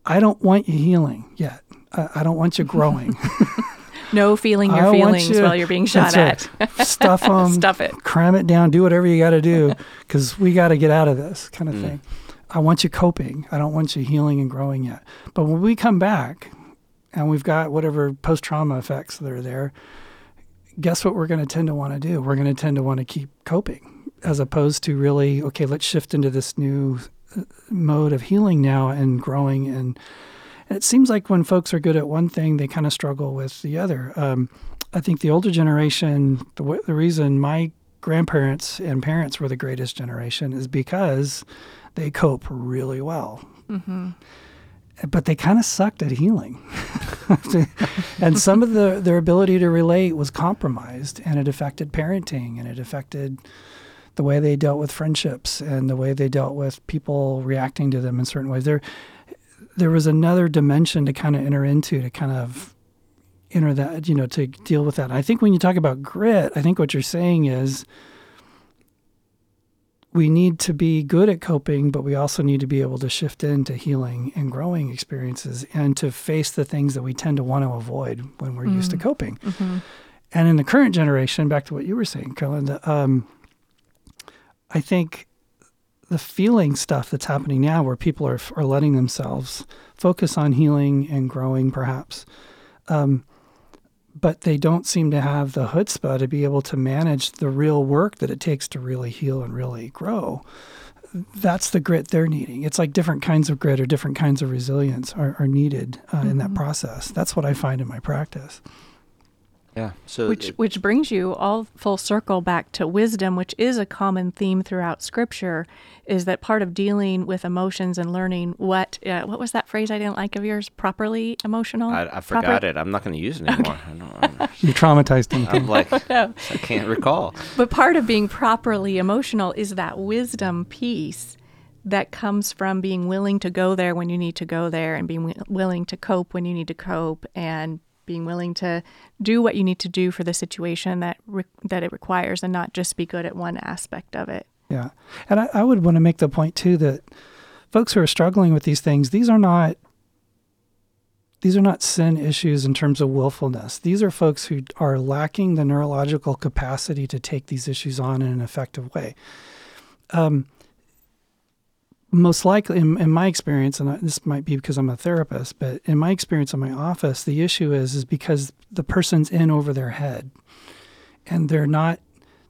I don't want you healing yet. I, I don't want you growing. no feeling your feelings you, while you're being shot at. Stuff them. Stuff it. Cram it down. Do whatever you got to do because we got to get out of this kind of mm. thing. I want you coping. I don't want you healing and growing yet. But when we come back and we've got whatever post trauma effects that are there, guess what we're going to tend to want to do? We're going to tend to want to keep coping as opposed to really, okay, let's shift into this new uh, mode of healing now and growing. And, and it seems like when folks are good at one thing, they kind of struggle with the other. Um, I think the older generation, the, the reason my grandparents and parents were the greatest generation is because they cope really well. Mm-hmm but they kind of sucked at healing. and some of the, their ability to relate was compromised, and it affected parenting, and it affected the way they dealt with friendships and the way they dealt with people reacting to them in certain ways. There, there was another dimension to kind of enter into to kind of enter that, you know, to deal with that. I think when you talk about grit, I think what you're saying is we need to be good at coping, but we also need to be able to shift into healing and growing experiences and to face the things that we tend to want to avoid when we're mm-hmm. used to mm-hmm. coping. Mm-hmm. And in the current generation, back to what you were saying, Carolyn, um, I think the feeling stuff that's happening now, where people are, are letting themselves focus on healing and growing, perhaps. Um, but they don't seem to have the chutzpah to be able to manage the real work that it takes to really heal and really grow. That's the grit they're needing. It's like different kinds of grit or different kinds of resilience are, are needed uh, mm-hmm. in that mm-hmm. process. That's what I find in my practice. Yeah. So which it, which brings you all full circle back to wisdom, which is a common theme throughout Scripture, is that part of dealing with emotions and learning what uh, what was that phrase I didn't like of yours? Properly emotional. I, I forgot Proper- it. I'm not going to use it anymore. Okay. you traumatized him. I'm like no. I can't recall. But part of being properly emotional is that wisdom piece that comes from being willing to go there when you need to go there and being w- willing to cope when you need to cope and being willing to do what you need to do for the situation that re- that it requires and not just be good at one aspect of it. Yeah. And I, I would want to make the point too that folks who are struggling with these things, these are not these are not sin issues in terms of willfulness. These are folks who are lacking the neurological capacity to take these issues on in an effective way. Um, most likely, in, in my experience, and this might be because I'm a therapist, but in my experience in my office, the issue is is because the person's in over their head, and they're not,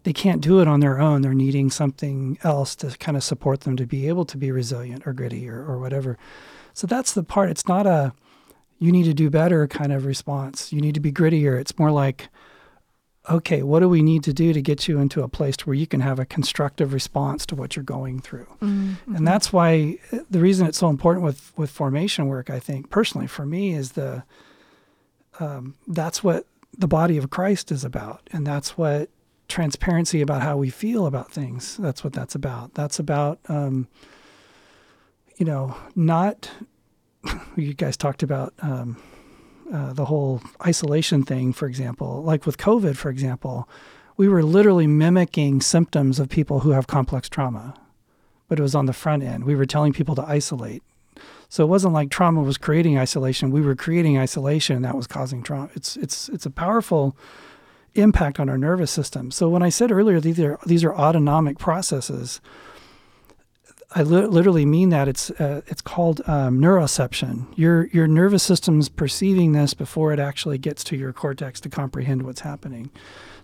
they can't do it on their own. They're needing something else to kind of support them to be able to be resilient or gritty or, or whatever. So that's the part. It's not a you need to do better kind of response. You need to be grittier. It's more like okay, what do we need to do to get you into a place where you can have a constructive response to what you're going through? Mm-hmm. And that's why uh, the reason it's so important with with formation work, I think personally for me, is the um, that's what the body of Christ is about, and that's what transparency about how we feel about things. That's what that's about. That's about um, you know not. You guys talked about. Um, uh, the whole isolation thing, for example, like with COVID, for example, we were literally mimicking symptoms of people who have complex trauma, but it was on the front end. We were telling people to isolate. So it wasn't like trauma was creating isolation. We were creating isolation and that was causing trauma. It's it's it's a powerful impact on our nervous system. So when I said earlier these are these are autonomic processes, I li- literally mean that. It's uh, it's called um, neuroception. Your your nervous system's perceiving this before it actually gets to your cortex to comprehend what's happening.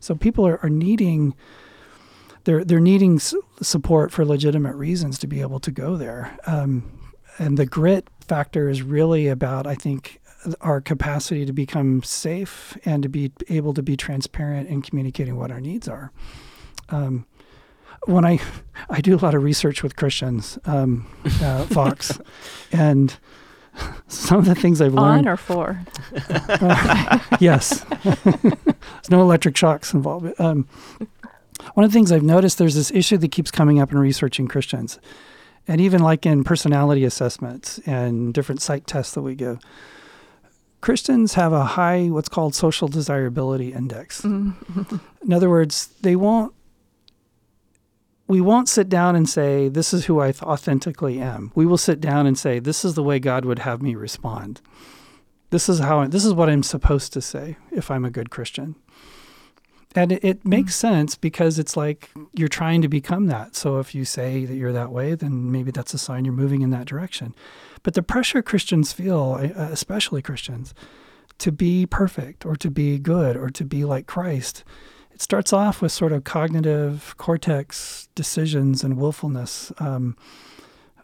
So people are, are needing they're they're needing s- support for legitimate reasons to be able to go there. Um, and the grit factor is really about, I think, our capacity to become safe and to be able to be transparent in communicating what our needs are. Um, when I I do a lot of research with Christians, um, uh, Fox, and some of the things I've learned on or for. Uh, yes, there's no electric shocks involved. Um, one of the things I've noticed there's this issue that keeps coming up in researching Christians, and even like in personality assessments and different psych tests that we give. Christians have a high, what's called social desirability index. Mm-hmm. In other words, they won't we won't sit down and say, This is who I authentically am. We will sit down and say, This is the way God would have me respond. This is how I, this is what I'm supposed to say if I'm a good Christian. And it, it makes mm-hmm. sense because it's like you're trying to become that. So if you say that you're that way, then maybe that's a sign you're moving in that direction. But the pressure Christians feel, especially Christians, to be perfect or to be good or to be like Christ, starts off with sort of cognitive cortex decisions and willfulness, um,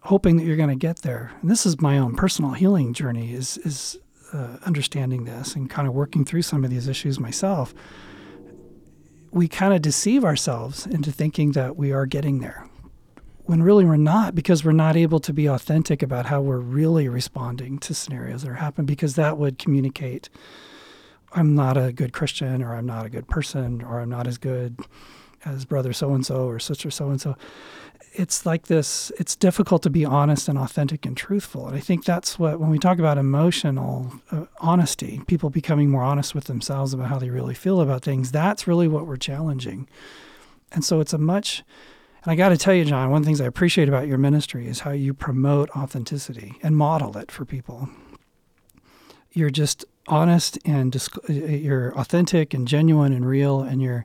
hoping that you're going to get there. And this is my own personal healing journey is is uh, understanding this and kind of working through some of these issues myself. We kind of deceive ourselves into thinking that we are getting there when really we're not because we're not able to be authentic about how we're really responding to scenarios that are happening because that would communicate I'm not a good Christian or I'm not a good person or I'm not as good as brother so and so or sister so and so. It's like this, it's difficult to be honest and authentic and truthful. And I think that's what, when we talk about emotional uh, honesty, people becoming more honest with themselves about how they really feel about things, that's really what we're challenging. And so it's a much, and I got to tell you, John, one of the things I appreciate about your ministry is how you promote authenticity and model it for people. You're just honest and disc- you're authentic and genuine and real and you're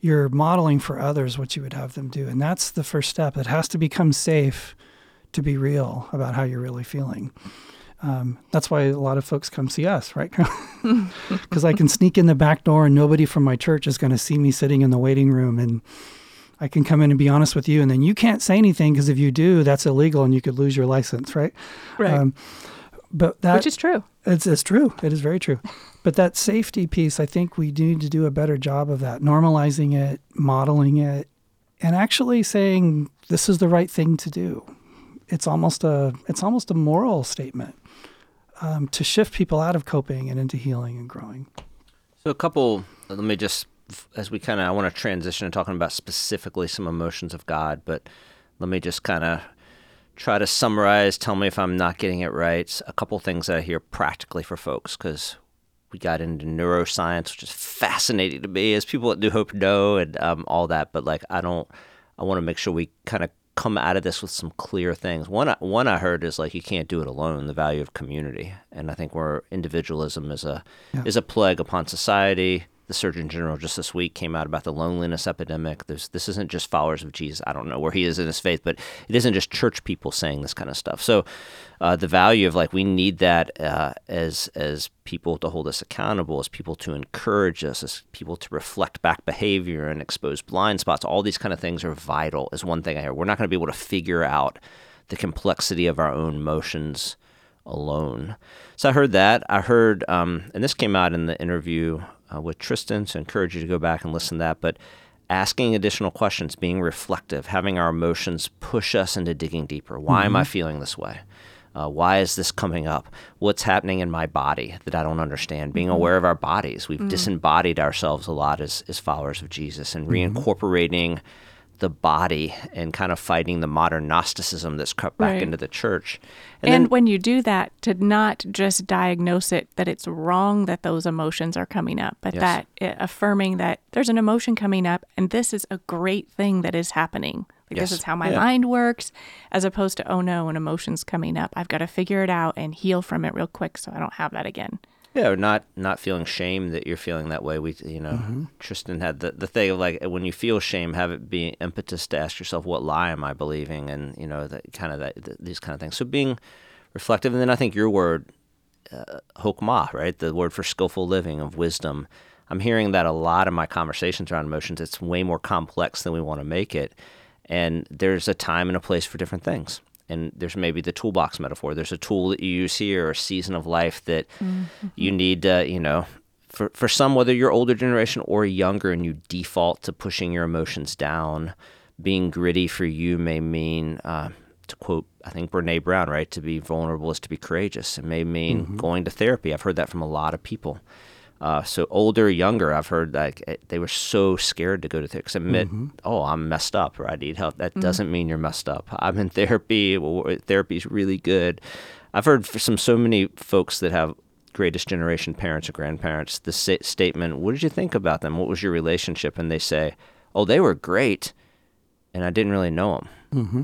you're modeling for others what you would have them do and that's the first step it has to become safe to be real about how you're really feeling um, that's why a lot of folks come see us right because i can sneak in the back door and nobody from my church is going to see me sitting in the waiting room and I can come in and be honest with you, and then you can't say anything because if you do, that's illegal and you could lose your license, right? Right. Um, but that which is true. It's it's true. It is very true. But that safety piece, I think we need to do a better job of that, normalizing it, modeling it, and actually saying this is the right thing to do. It's almost a it's almost a moral statement um, to shift people out of coping and into healing and growing. So a couple. Let me just as we kind of I want to transition to talking about specifically some emotions of God, but let me just kind of try to summarize, tell me if I'm not getting it right. A couple things that I hear practically for folks because we got into neuroscience, which is fascinating to me, as people at New Hope know, and um, all that. But like, I don't. I want to make sure we kind of come out of this with some clear things. One, one I heard is like you can't do it alone. The value of community, and I think where individualism is a yeah. is a plague upon society. The Surgeon General just this week came out about the loneliness epidemic. There's, this isn't just followers of Jesus. I don't know where he is in his faith, but it isn't just church people saying this kind of stuff. So, uh, the value of like we need that uh, as as people to hold us accountable, as people to encourage us, as people to reflect back behavior and expose blind spots. All these kind of things are vital. Is one thing I hear. We're not going to be able to figure out the complexity of our own motions alone. So I heard that. I heard, um, and this came out in the interview uh, with Tristan, so I encourage you to go back and listen to that. But asking additional questions, being reflective, having our emotions push us into digging deeper. Why mm-hmm. am I mm-hmm. feeling this way? Uh, why is this coming up? What's happening in my body that I don't understand? Being mm-hmm. aware of our bodies. We've mm-hmm. disembodied ourselves a lot as, as followers of Jesus and mm-hmm. reincorporating the body and kind of fighting the modern Gnosticism that's crept back right. into the church. And, and then, when you do that, to not just diagnose it that it's wrong that those emotions are coming up, but yes. that it, affirming that there's an emotion coming up and this is a great thing that is happening. Like yes. this is how my yeah. mind works, as opposed to, oh no, an emotion's coming up. I've got to figure it out and heal from it real quick so I don't have that again. Yeah, or not not feeling shame that you're feeling that way. We, you know, mm-hmm. Tristan had the the thing of like when you feel shame, have it be impetus to ask yourself, what lie am I believing, and you know, that kind of that the, these kind of things. So being reflective, and then I think your word, uh, hokmah, right, the word for skillful living of wisdom. I'm hearing that a lot of my conversations around emotions. It's way more complex than we want to make it, and there's a time and a place for different things and there's maybe the toolbox metaphor. There's a tool that you use here, or a season of life that mm-hmm. you need to, you know, for, for some, whether you're older generation or younger and you default to pushing your emotions down, being gritty for you may mean, uh, to quote, I think Brene Brown, right? To be vulnerable is to be courageous. It may mean mm-hmm. going to therapy. I've heard that from a lot of people. Uh, so older, younger, I've heard like eh, they were so scared to go to therapy. Admit, mm-hmm. oh, I'm messed up or I need help. That mm-hmm. doesn't mean you're messed up. I'm in therapy. Well, therapy's really good. I've heard from so many folks that have greatest generation parents or grandparents the statement, "What did you think about them? What was your relationship?" And they say, "Oh, they were great, and I didn't really know them." Mm-hmm.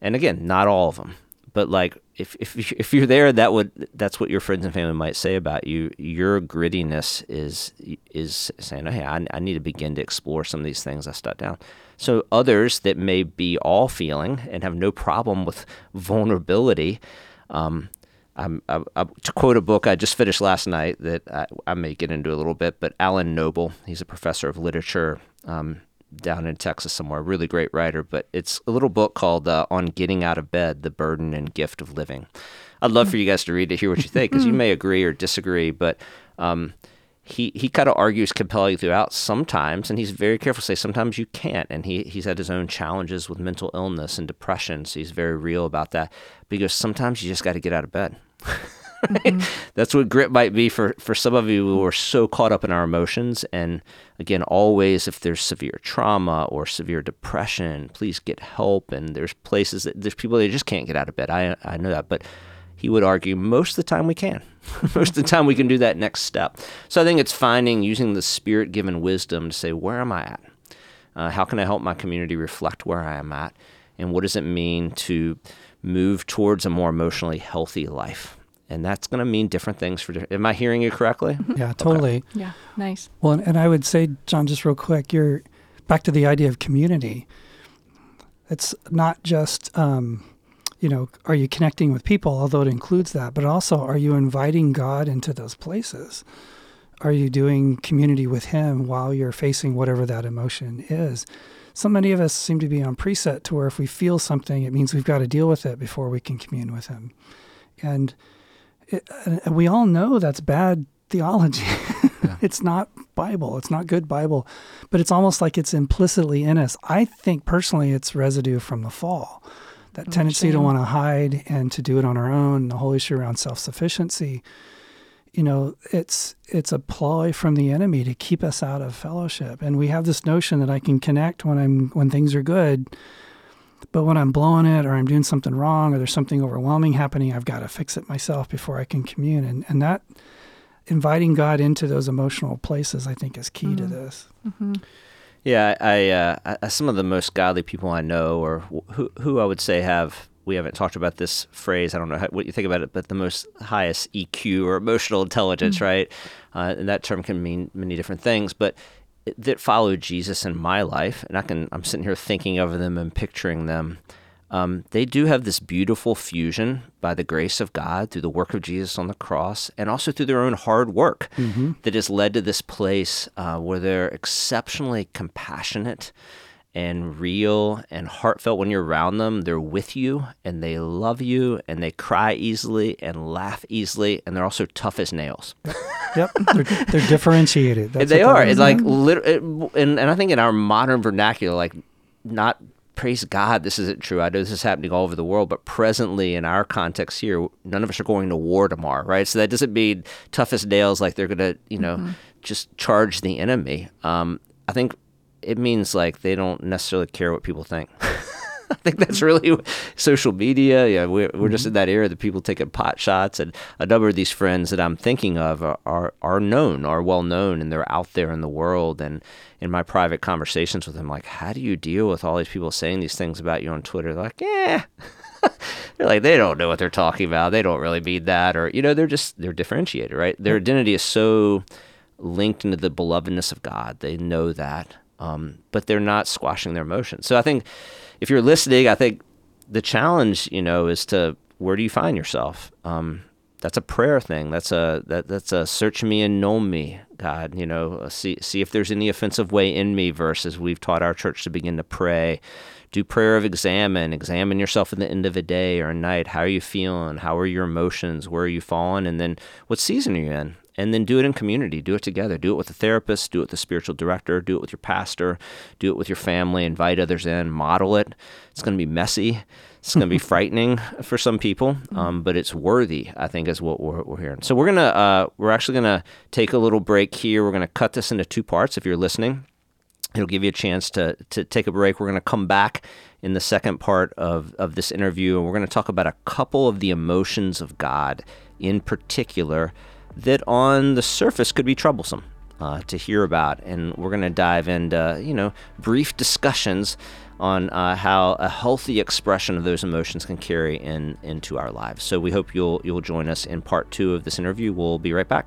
And again, not all of them but like if if if you're there, that would that's what your friends and family might say about you. Your grittiness is is saying, "Hey, I, I need to begin to explore some of these things I stuck down." So others that may be all feeling and have no problem with vulnerability. Um, I'm, I, I, to quote a book I just finished last night that I, I, may get into a little bit, but Alan Noble, he's a professor of literature. Um, down in Texas somewhere, really great writer, but it's a little book called uh, On Getting Out of Bed The Burden and Gift of Living. I'd love for you guys to read it, hear what you think, because you may agree or disagree, but um, he, he kind of argues compelling throughout sometimes, and he's very careful to say sometimes you can't. And he, he's had his own challenges with mental illness and depression, so he's very real about that. Because sometimes you just got to get out of bed. right? mm-hmm. That's what grit might be for, for some of you who are so caught up in our emotions. And again, always if there's severe trauma or severe depression, please get help. And there's places that there's people that just can't get out of bed. I, I know that. But he would argue most of the time we can. most of the time we can do that next step. So I think it's finding, using the spirit given wisdom to say, where am I at? Uh, how can I help my community reflect where I am at? And what does it mean to move towards a more emotionally healthy life? And that's going to mean different things for different. Am I hearing you correctly? Yeah, totally. Okay. Yeah, nice. Well, and, and I would say, John, just real quick, you're back to the idea of community. It's not just, um, you know, are you connecting with people, although it includes that, but also are you inviting God into those places? Are you doing community with Him while you're facing whatever that emotion is? So many of us seem to be on preset to where if we feel something, it means we've got to deal with it before we can commune with Him. And it, and we all know that's bad theology. Yeah. it's not Bible. It's not good Bible, but it's almost like it's implicitly in us. I think personally, it's residue from the fall. That oh, tendency to want to hide and to do it on our own, the whole issue around self sufficiency. You know, it's it's a ploy from the enemy to keep us out of fellowship. And we have this notion that I can connect when I'm when things are good but when I'm blowing it or I'm doing something wrong or there's something overwhelming happening, I've got to fix it myself before I can commune. And, and that inviting God into those emotional places, I think, is key mm-hmm. to this. Mm-hmm. Yeah, I, uh, I, some of the most godly people I know, or who, who I would say have we haven't talked about this phrase. I don't know how, what you think about it, but the most highest EQ or emotional intelligence, mm-hmm. right? Uh, and that term can mean many different things, but that followed Jesus in my life, and I can I'm sitting here thinking of them and picturing them. Um, they do have this beautiful fusion by the grace of God through the work of Jesus on the cross and also through their own hard work mm-hmm. that has led to this place uh, where they're exceptionally compassionate and real and heartfelt when you're around them. They're with you and they love you and they cry easily and laugh easily and they're also tough as nails. yep, they're, they're differentiated. That's they are. It's like lit- it, and and I think in our modern vernacular, like not praise God, this isn't true. I know this is happening all over the world, but presently in our context here, none of us are going to war tomorrow, right? So that doesn't mean tough as nails, like they're going to, you know, mm-hmm. just charge the enemy. Um, I think it means like they don't necessarily care what people think. I think that's really social media. Yeah, we're, we're just in mm-hmm. that era that people taking pot shots, and a number of these friends that I'm thinking of are, are, are known, are well known, and they're out there in the world. And in my private conversations with them, like, how do you deal with all these people saying these things about you on Twitter? They're like, yeah. they're like they don't know what they're talking about. They don't really mean that, or you know, they're just they're differentiated, right? Their identity is so linked into the belovedness of God. They know that, um, but they're not squashing their emotions. So I think if you're listening, I think the challenge, you know, is to where do you find yourself? Um, that's a prayer thing. That's a that that's a search me and know me, God. You know, see see if there's any offensive way in me. Versus we've taught our church to begin to pray. Do prayer of examen. Examine yourself at the end of a day or a night. How are you feeling? How are your emotions? Where are you falling? And then what season are you in? And then do it in community. Do it together. Do it with a therapist. Do it with a spiritual director. Do it with your pastor. Do it with your family. Invite others in. Model it. It's going to be messy. It's going to be frightening for some people, um, but it's worthy. I think is what we're, we're hearing. So we're gonna uh, we're actually gonna take a little break here. We're gonna cut this into two parts. If you're listening, it'll give you a chance to to take a break. We're gonna come back in the second part of of this interview, and we're gonna talk about a couple of the emotions of God in particular that on the surface could be troublesome uh, to hear about. And we're going to dive into, you know, brief discussions on uh, how a healthy expression of those emotions can carry in into our lives. So we hope you'll you'll join us in part two of this interview. We'll be right back.